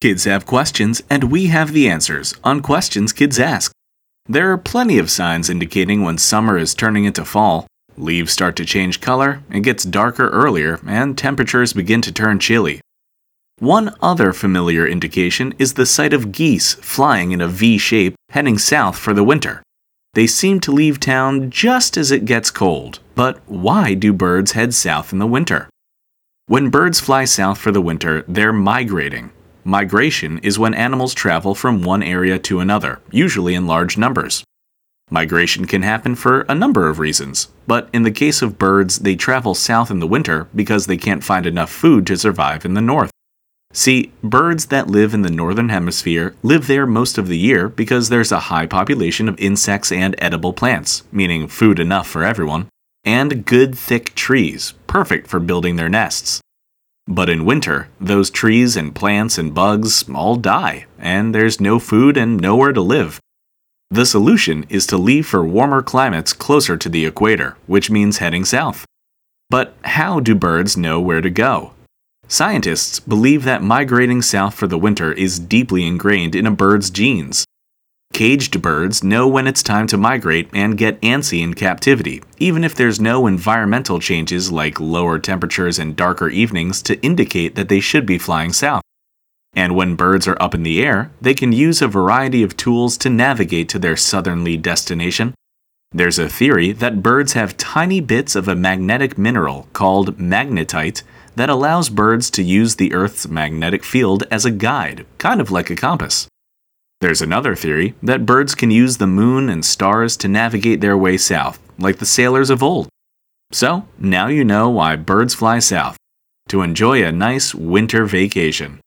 Kids have questions, and we have the answers on Questions Kids Ask. There are plenty of signs indicating when summer is turning into fall. Leaves start to change color, it gets darker earlier, and temperatures begin to turn chilly. One other familiar indication is the sight of geese flying in a V shape heading south for the winter. They seem to leave town just as it gets cold, but why do birds head south in the winter? When birds fly south for the winter, they're migrating. Migration is when animals travel from one area to another, usually in large numbers. Migration can happen for a number of reasons, but in the case of birds, they travel south in the winter because they can't find enough food to survive in the north. See, birds that live in the northern hemisphere live there most of the year because there's a high population of insects and edible plants, meaning food enough for everyone, and good thick trees, perfect for building their nests. But in winter, those trees and plants and bugs all die, and there's no food and nowhere to live. The solution is to leave for warmer climates closer to the equator, which means heading south. But how do birds know where to go? Scientists believe that migrating south for the winter is deeply ingrained in a bird's genes. Caged birds know when it's time to migrate and get antsy in captivity, even if there's no environmental changes like lower temperatures and darker evenings to indicate that they should be flying south. And when birds are up in the air, they can use a variety of tools to navigate to their southerly destination. There's a theory that birds have tiny bits of a magnetic mineral called magnetite that allows birds to use the Earth's magnetic field as a guide, kind of like a compass. There's another theory that birds can use the moon and stars to navigate their way south, like the sailors of old. So, now you know why birds fly south to enjoy a nice winter vacation.